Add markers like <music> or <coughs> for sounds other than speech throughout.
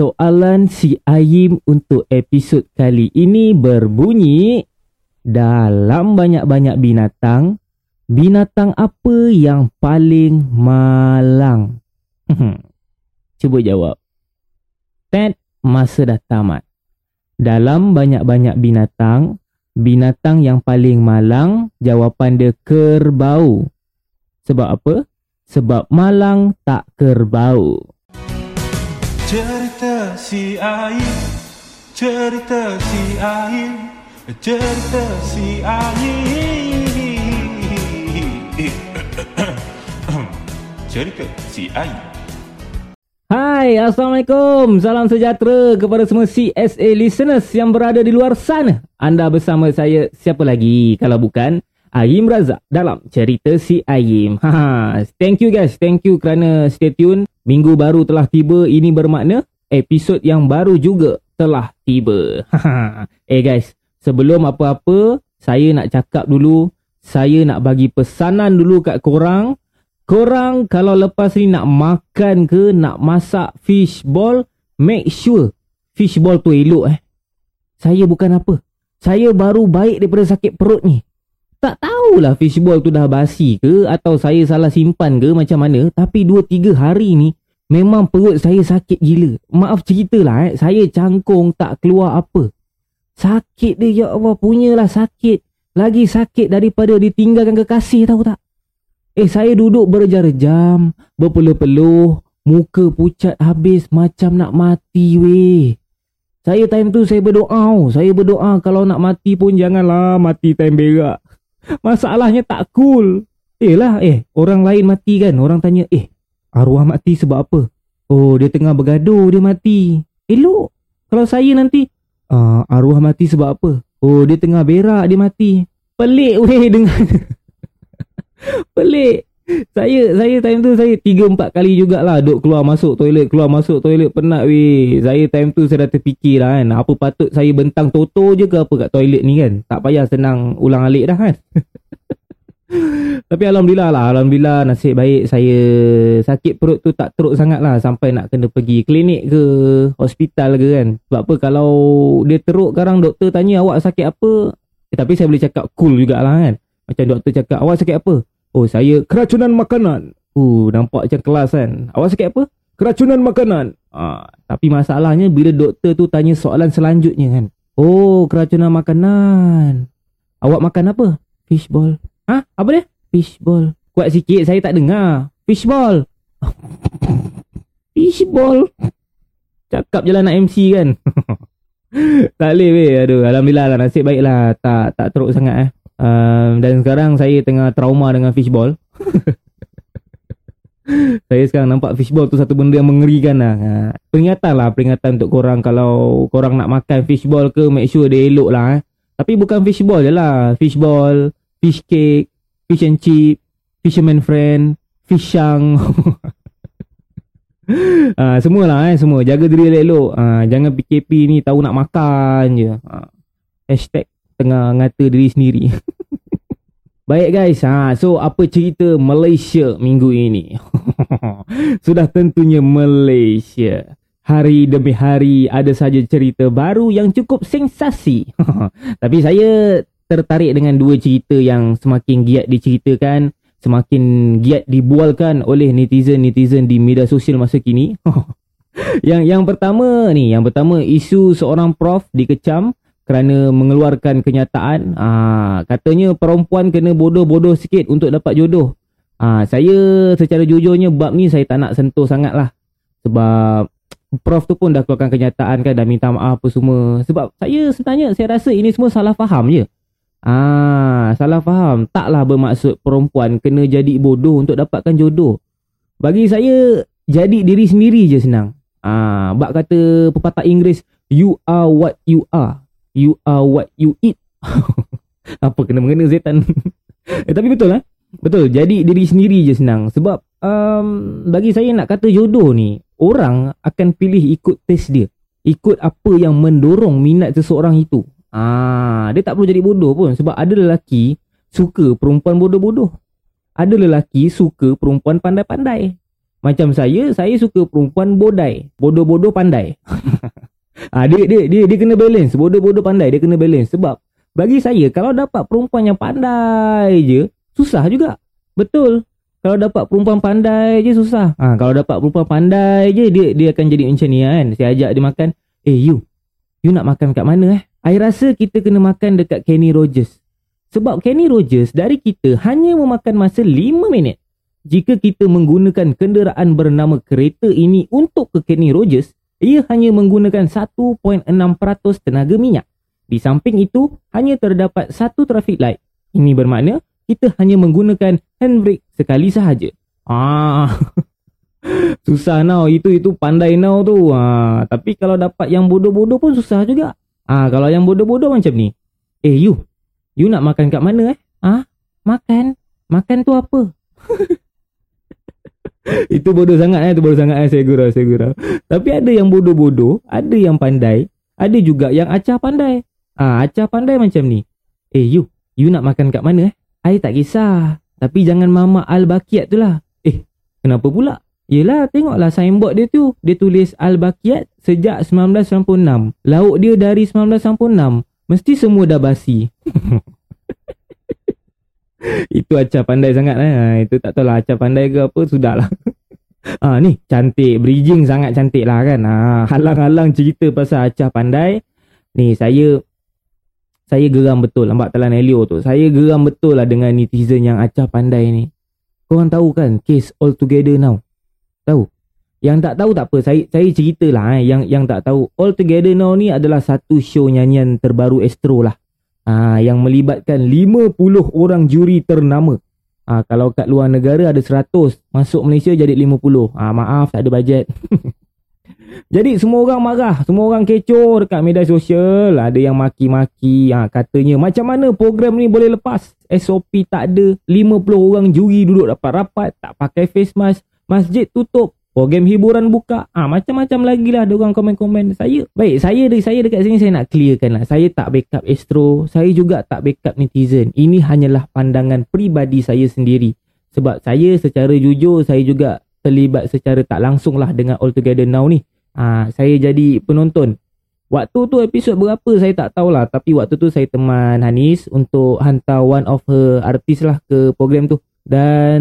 Soalan si Ayim untuk episod kali ini berbunyi Dalam banyak-banyak binatang Binatang apa yang paling malang? <laughs> Cuba jawab Ted, masa dah tamat Dalam banyak-banyak binatang Binatang yang paling malang Jawapan dia kerbau Sebab apa? Sebab malang tak kerbau Cerita si Aim Cerita si Aim Cerita si Aim <coughs> Cerita si Aim Hai, Assalamualaikum. Salam sejahtera kepada semua CSA listeners yang berada di luar sana. Anda bersama saya, siapa lagi kalau bukan Ayim Razak dalam cerita si Ayim. <laughs> Ha, thank you guys. Thank you kerana stay tune. Minggu baru telah tiba. Ini bermakna episod yang baru juga telah tiba. <laughs> eh guys, sebelum apa-apa, saya nak cakap dulu. Saya nak bagi pesanan dulu kat korang. Korang kalau lepas ni nak makan ke, nak masak fishball, make sure fishball tu elok eh. Saya bukan apa. Saya baru baik daripada sakit perut ni. Tak tahulah fishball tu dah basi ke atau saya salah simpan ke macam mana. Tapi 2-3 hari ni memang perut saya sakit gila. Maaf ceritalah eh. Saya cangkung tak keluar apa. Sakit dia ya Allah punyalah sakit. Lagi sakit daripada ditinggalkan kekasih tahu tak? Eh saya duduk berjam-jam, berpeluh-peluh, muka pucat habis macam nak mati weh. Saya time tu saya berdoa, saya berdoa kalau nak mati pun janganlah mati time berak. Masalahnya tak cool. Eh lah, eh orang lain mati kan, orang tanya, eh arwah mati sebab apa? Oh dia tengah bergaduh dia mati. Elok. Kalau saya nanti, uh, arwah mati sebab apa? Oh dia tengah berak dia mati. Pelik weh <laughs> dengan Pelik. Saya saya time tu saya 3 4 kali jugalah duk keluar masuk toilet, keluar masuk toilet penat weh. Saya time tu saya dah terfikir lah kan, apa patut saya bentang toto je ke apa kat toilet ni kan. Tak payah senang ulang alik dah kan. <laughs> Tapi Alhamdulillah lah Alhamdulillah nasib baik saya Sakit perut tu tak teruk sangat lah Sampai nak kena pergi klinik ke Hospital ke kan Sebab apa kalau Dia teruk sekarang doktor tanya awak sakit apa eh, Tapi saya boleh cakap cool jugalah kan Macam doktor cakap awak sakit apa Oh saya keracunan makanan Uh nampak macam kelas kan Awak sakit apa Keracunan makanan ah, Tapi masalahnya bila doktor tu tanya soalan selanjutnya kan Oh keracunan makanan Awak makan apa Fishball Ha? Apa dia? Fishball. Kuat sikit saya tak dengar. Fishball. <laughs> Fishball. Cakap je lah nak MC kan. <laughs> tak boleh weh. Aduh, Alhamdulillah lah. Nasib baik lah. Tak, tak teruk sangat eh. Um, dan sekarang saya tengah trauma dengan fishball. <laughs> saya sekarang nampak fishball tu satu benda yang mengerikan lah. Ha. Peringatan lah. Peringatan untuk korang. Kalau korang nak makan fishball ke, make sure dia elok lah eh. Tapi bukan fishball je lah. Fishball fish cake, fish and chip, fisherman friend, fish shang. <laughs> uh, semualah eh, semua. Jaga diri elok-elok. Uh, jangan PKP ni tahu nak makan je. Uh, hashtag tengah ngata diri sendiri. <laughs> Baik guys, ha, so apa cerita Malaysia minggu ini? <laughs> Sudah tentunya Malaysia. Hari demi hari ada saja cerita baru yang cukup sensasi. <laughs> Tapi saya tertarik dengan dua cerita yang semakin giat diceritakan, semakin giat dibualkan oleh netizen-netizen di media sosial masa kini. yang yang pertama ni, yang pertama isu seorang prof dikecam kerana mengeluarkan kenyataan ah katanya perempuan kena bodoh-bodoh sikit untuk dapat jodoh. Ah saya secara jujurnya bab ni saya tak nak sentuh sangatlah. Sebab prof tu pun dah keluarkan kenyataan kan dah minta maaf apa semua. Sebab saya sebenarnya saya rasa ini semua salah faham je. Ah, salah faham. Taklah bermaksud perempuan kena jadi bodoh untuk dapatkan jodoh. Bagi saya, jadi diri sendiri je senang. Ah, bak kata pepatah Inggeris, you are what you are. You are what you eat. <laughs> Apa kena mengena setan? <laughs> eh, tapi betul eh? Betul, jadi diri sendiri je senang. Sebab um, bagi saya nak kata jodoh ni, orang akan pilih ikut test dia. Ikut apa yang mendorong minat seseorang itu. Ah, dia tak perlu jadi bodoh pun sebab ada lelaki suka perempuan bodoh-bodoh. Ada lelaki suka perempuan pandai-pandai. Macam saya, saya suka perempuan bodai. Bodoh-bodoh pandai. <laughs> <laughs> ah, dia, dia, dia, dia kena balance. Bodoh-bodoh pandai, dia kena balance. Sebab bagi saya, kalau dapat perempuan yang pandai je, susah juga. Betul. Kalau dapat perempuan pandai je susah. Ha, kalau dapat perempuan pandai je dia dia akan jadi macam ni kan. Saya ajak dia makan. Eh you. You nak makan kat mana eh? I rasa kita kena makan dekat Kenny Rogers. Sebab Kenny Rogers dari kita hanya memakan masa 5 minit. Jika kita menggunakan kenderaan bernama kereta ini untuk ke Kenny Rogers, ia hanya menggunakan 1.6% tenaga minyak. Di samping itu, hanya terdapat satu traffic light. Ini bermakna kita hanya menggunakan handbrake sekali sahaja. Ah. <laughs> susah now itu itu pandai now tu. Ah, tapi kalau dapat yang bodoh-bodoh pun susah juga. Ah, kalau yang bodoh-bodoh macam ni. Eh you, you nak makan kat mana eh? Ah, makan. Makan tu apa? <laughs> itu bodoh sangat eh, itu bodoh sangat eh, saya gurau, saya gurau. Tapi ada yang bodoh-bodoh, ada yang pandai, ada juga yang acah pandai. Ah, acah pandai macam ni. Eh you, you nak makan kat mana eh? I tak kisah. Tapi jangan mama Al-Bakiat tu lah. Eh, kenapa pula? Yelah, tengoklah signboard dia tu. Dia tulis Al-Bakiat sejak 1996. Lauk dia dari 1996. Mesti semua dah basi. <laughs> itu acah pandai sangat eh. Ha, itu tak tahu lah acah pandai ke apa, sudahlah. Ah <laughs> ha, ni cantik, bridging sangat cantik lah kan. Ha, halang-halang cerita pasal acah pandai. Ni saya saya geram betul lambat telan Elio tu. Saya geram betul lah dengan netizen yang acah pandai ni. Korang tahu kan case all together now? Tahu? Yang tak tahu tak apa, saya saya ceritalah eh. Yang yang tak tahu, all together now ni adalah satu show nyanyian terbaru Astro lah. Ah yang melibatkan 50 orang juri ternama. Ah kalau kat luar negara ada 100, masuk Malaysia jadi 50. Ah maaf tak ada bajet. <laughs> Jadi semua orang marah, semua orang kecoh dekat media sosial. Ada yang maki-maki, ha, katanya macam mana program ni boleh lepas? SOP tak ada, 50 orang juri duduk dapat rapat, tak pakai face mask, masjid tutup, program hiburan buka. Ah ha, macam-macam lagi lah orang komen-komen saya. Baik, saya saya dekat sini saya nak clearkan lah. Saya tak backup Astro, saya juga tak backup netizen. Ini hanyalah pandangan pribadi saya sendiri. Sebab saya secara jujur, saya juga terlibat secara tak langsung lah dengan All Together Now ni. Ha, saya jadi penonton. Waktu tu episod berapa saya tak tahulah. Tapi waktu tu saya teman Hanis untuk hantar one of her artis lah ke program tu. Dan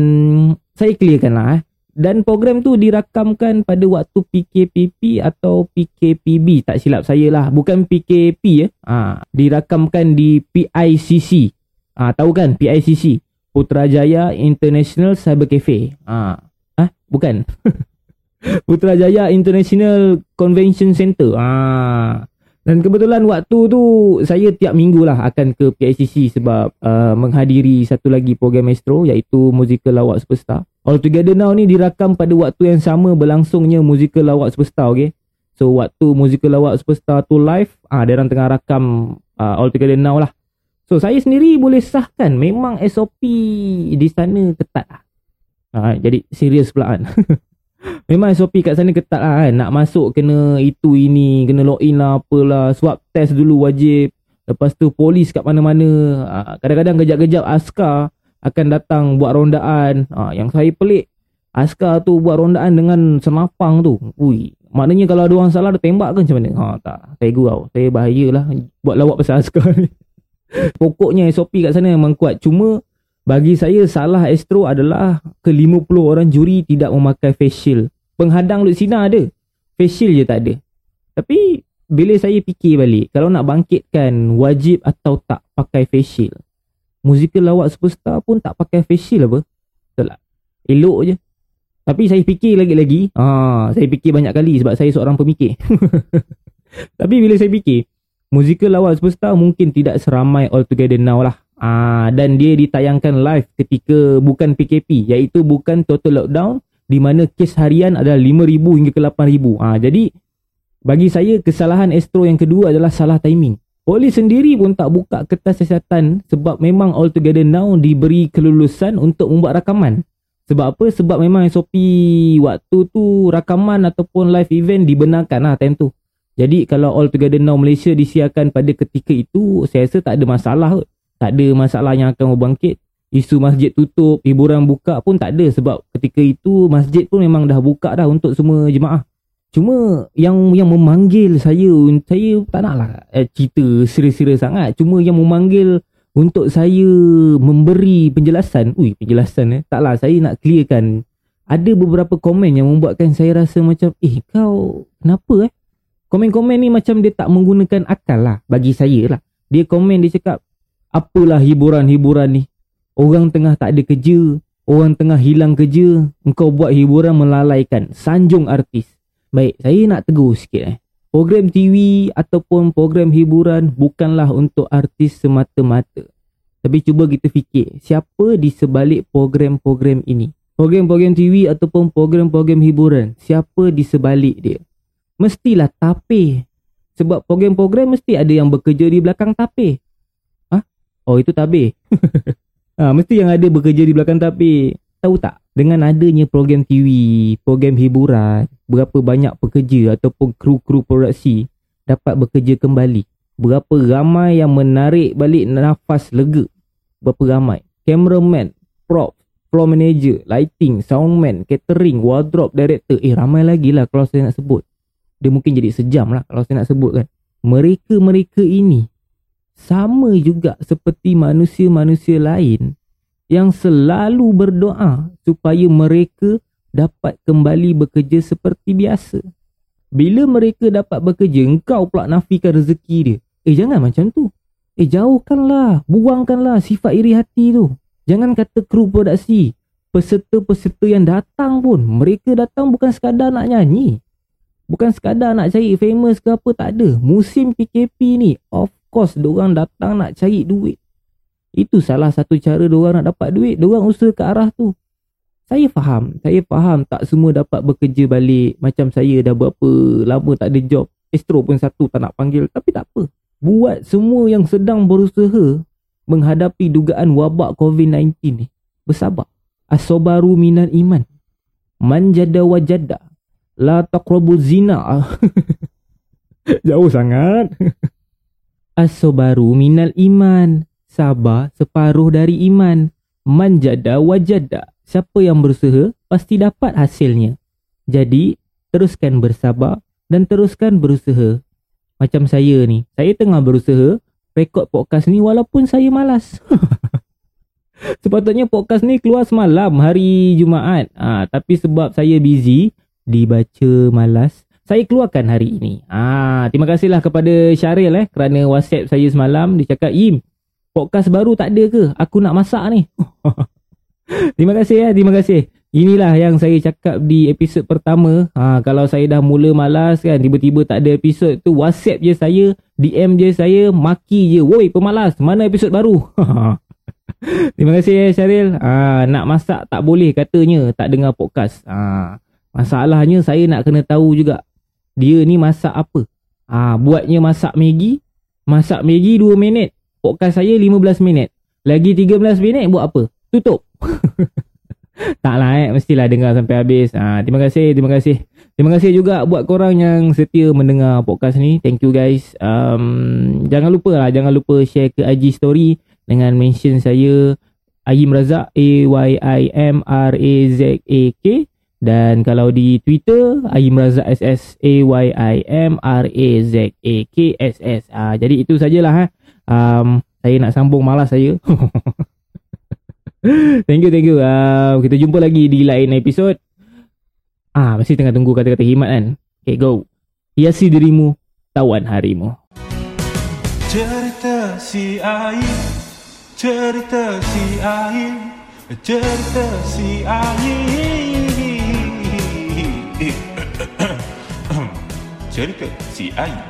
saya clearkan lah eh. Dan program tu dirakamkan pada waktu PKPP atau PKPB. Tak silap saya lah. Bukan PKP eh. Ha, dirakamkan di PICC. Ha, tahu kan PICC? Putrajaya International Cyber Cafe. Ha, ha? bukan. <laughs> Putrajaya International Convention Center. Ah. Dan kebetulan waktu tu saya tiap minggu lah akan ke PICC sebab uh, menghadiri satu lagi program Astro iaitu Musical Lawak Superstar. All Together Now ni dirakam pada waktu yang sama berlangsungnya Musical Lawak Superstar okay. So waktu Musical Lawak Superstar tu live, ah dia orang tengah rakam uh, All Together Now lah. So saya sendiri boleh sahkan memang SOP di sana ketat lah. Ah, jadi serius pula kan. <laughs> Memang SOP kat sana ketat lah kan Nak masuk kena itu ini Kena login lah apalah Swab test dulu wajib Lepas tu polis kat mana-mana ah, Kadang-kadang kejap-kejap askar Akan datang buat rondaan ha, Yang saya pelik Askar tu buat rondaan dengan senapang tu Ui, Maknanya kalau ada orang salah Dia tembak ke macam mana ha, Tak, saya gurau Saya bahayalah Buat lawak pasal askar ni <laughs> Pokoknya SOP kat sana memang kuat Cuma bagi saya salah Astro adalah ke 50 orang juri tidak memakai face shield. Penghadang Lut Sina ada. Face shield je tak ada. Tapi bila saya fikir balik, kalau nak bangkitkan wajib atau tak pakai face shield. Musical lawak superstar pun tak pakai face shield apa? Betul tak? Elok je. Tapi saya fikir lagi-lagi. Ha, saya fikir banyak kali sebab saya seorang pemikir. <laughs> Tapi bila saya fikir, musical lawak superstar mungkin tidak seramai all together now lah. Ah dan dia ditayangkan live ketika bukan PKP iaitu bukan total lockdown di mana kes harian adalah 5000 hingga ke 8000. Ah jadi bagi saya kesalahan Astro yang kedua adalah salah timing. Polis sendiri pun tak buka kertas kesihatan sebab memang all together now diberi kelulusan untuk membuat rakaman. Sebab apa? Sebab memang SOP waktu tu rakaman ataupun live event dibenarkan lah time tu. Jadi kalau all together now Malaysia disiarkan pada ketika itu, saya rasa tak ada masalah kot tak ada masalah yang akan berbangkit Isu masjid tutup, hiburan buka pun tak ada sebab ketika itu masjid pun memang dah buka dah untuk semua jemaah. Cuma yang yang memanggil saya, saya tak naklah eh, cerita serius-serius sangat. Cuma yang memanggil untuk saya memberi penjelasan. Ui, penjelasan eh. Taklah, saya nak clearkan. Ada beberapa komen yang membuatkan saya rasa macam, eh kau kenapa eh? Komen-komen ni macam dia tak menggunakan akal lah bagi saya lah. Dia komen, dia cakap, apalah hiburan-hiburan ni? Orang tengah tak ada kerja, orang tengah hilang kerja, engkau buat hiburan melalaikan, sanjung artis. Baik, saya nak tegur sikit eh. Program TV ataupun program hiburan bukanlah untuk artis semata-mata. Tapi cuba kita fikir, siapa di sebalik program-program ini? Program-program TV ataupun program-program hiburan, siapa di sebalik dia? Mestilah tapir. Sebab program-program mesti ada yang bekerja di belakang tapir. Ah, Oh, itu tabir. <laughs> ha, mesti yang ada bekerja di belakang tapir. Tahu tak? Dengan adanya program TV, program hiburan, berapa banyak pekerja ataupun kru-kru produksi dapat bekerja kembali. Berapa ramai yang menarik balik nafas lega. Berapa ramai. Cameraman, prop, floor manager, lighting, soundman, catering, wardrobe, director. Eh ramai lagi lah kalau saya nak sebut. Dia mungkin jadi sejam lah kalau saya nak sebut kan. Mereka-mereka ini sama juga seperti manusia-manusia lain yang selalu berdoa supaya mereka dapat kembali bekerja seperti biasa. Bila mereka dapat bekerja, engkau pula nafikan rezeki dia. Eh jangan macam tu. Eh jauhkanlah, buangkanlah sifat iri hati tu. Jangan kata kru produksi, peserta-peserta yang datang pun, mereka datang bukan sekadar nak nyanyi. Bukan sekadar nak cari famous ke apa, tak ada. Musim PKP ni, of course, diorang datang nak cari duit. Itu salah satu cara diorang nak dapat duit. Diorang usaha ke arah tu. Saya faham. Saya faham tak semua dapat bekerja balik. Macam saya dah berapa lama tak ada job. Astro pun satu tak nak panggil. Tapi tak apa. Buat semua yang sedang berusaha menghadapi dugaan wabak COVID-19 ni. Bersabar. Asobaru minan iman. Manjada wajada. La taqrabu zina. <laughs> Jauh sangat. <laughs> Asobaru minal iman sabar separuh dari iman. Manjada wajada. Siapa yang berusaha pasti dapat hasilnya. Jadi, teruskan bersabar dan teruskan berusaha. Macam saya ni. Saya tengah berusaha rekod podcast ni walaupun saya malas. <laughs> Sepatutnya podcast ni keluar semalam hari Jumaat. Ha, tapi sebab saya busy, dibaca malas. Saya keluarkan hari ini. Ha, terima kasihlah kepada Syaril eh kerana WhatsApp saya semalam dia cakap, "Im, podcast baru tak ada ke? Aku nak masak ni. <laughs> terima kasih ya, terima kasih. Inilah yang saya cakap di episod pertama. Ha, kalau saya dah mula malas kan, tiba-tiba tak ada episod tu, WhatsApp je saya, DM je saya, maki je. Woi, pemalas, mana episod baru? <laughs> terima kasih ya Syaril. Ha, nak masak tak boleh katanya, tak dengar podcast. Ha, masalahnya saya nak kena tahu juga, dia ni masak apa? Ha, buatnya masak Maggi, masak Maggi 2 minit podcast saya 15 minit. Lagi 13 minit buat apa? Tutup. <laughs> Taklah eh, mestilah dengar sampai habis. Ha, terima kasih, terima kasih. Terima kasih juga buat korang yang setia mendengar podcast ni. Thank you guys. Um, jangan lupa lah, jangan lupa share ke IG story dengan mention saya Ayim Razak A-Y-I-M-R-A-Z-A-K dan kalau di Twitter Ayim Razak SS A-Y-I-M-R-A-Z-A-K-S-S ah, Jadi itu sajalah ha um, saya nak sambung malas saya. <laughs> thank you, thank you. Uh, kita jumpa lagi di lain episod. Ah, masih tengah tunggu kata-kata himat kan. Okay, go. Hiasi dirimu, tawan harimu. Cerita si air, cerita si air, cerita si air. <coughs> cerita si air.